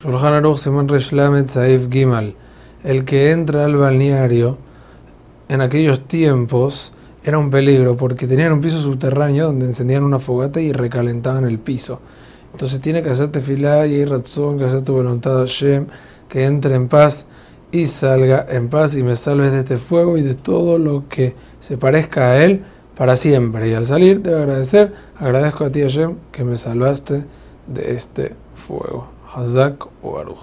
Shulchan Aruch Simon Reshlamet Saif Gimal. El que entra al balneario en aquellos tiempos era un peligro porque tenían un piso subterráneo donde encendían una fogata y recalentaban el piso. Entonces tiene que hacerte fila y hay razón que hacer tu voluntad Hashem, que entre en paz y salga en paz y me salves de este fuego y de todo lo que se parezca a él para siempre. Y al salir debe agradecer, agradezco a ti Hashem que me salvaste de este fuego. Hazak o Baruch.